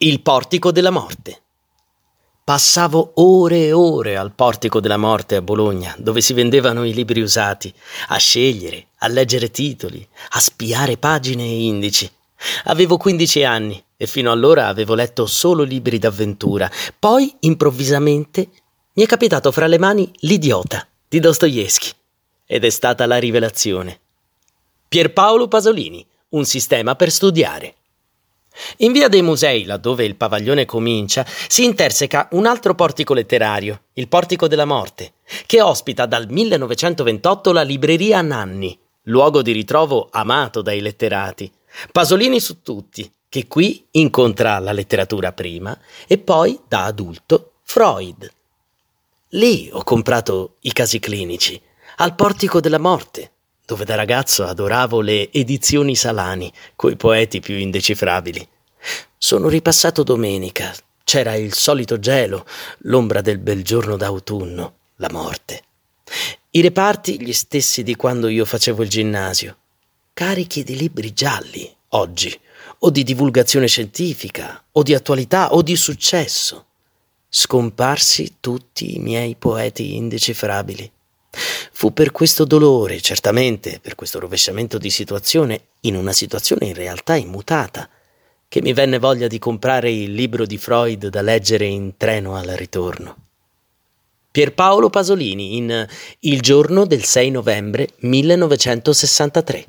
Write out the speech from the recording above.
Il portico della morte. Passavo ore e ore al portico della morte a Bologna, dove si vendevano i libri usati, a scegliere, a leggere titoli, a spiare pagine e indici. Avevo 15 anni e fino allora avevo letto solo libri d'avventura. Poi, improvvisamente, mi è capitato fra le mani L'idiota di Dostoevsky ed è stata la rivelazione. Pierpaolo Pasolini, un sistema per studiare. In via dei Musei, laddove il pavaglione comincia, si interseca un altro portico letterario, il Portico della Morte, che ospita dal 1928 la libreria Nanni, luogo di ritrovo amato dai letterati. Pasolini su tutti, che qui incontra la letteratura prima e poi, da adulto, Freud. Lì ho comprato i casi clinici, al Portico della Morte, dove da ragazzo adoravo le edizioni Salani, coi poeti più indecifrabili. Sono ripassato domenica. C'era il solito gelo, l'ombra del bel giorno d'autunno, la morte. I reparti gli stessi di quando io facevo il ginnasio, carichi di libri gialli, oggi, o di divulgazione scientifica, o di attualità, o di successo. Scomparsi tutti i miei poeti indecifrabili. Fu per questo dolore, certamente, per questo rovesciamento di situazione, in una situazione in realtà immutata, che mi venne voglia di comprare il libro di Freud da leggere in treno al ritorno. Pierpaolo Pasolini in Il giorno del 6 novembre 1963.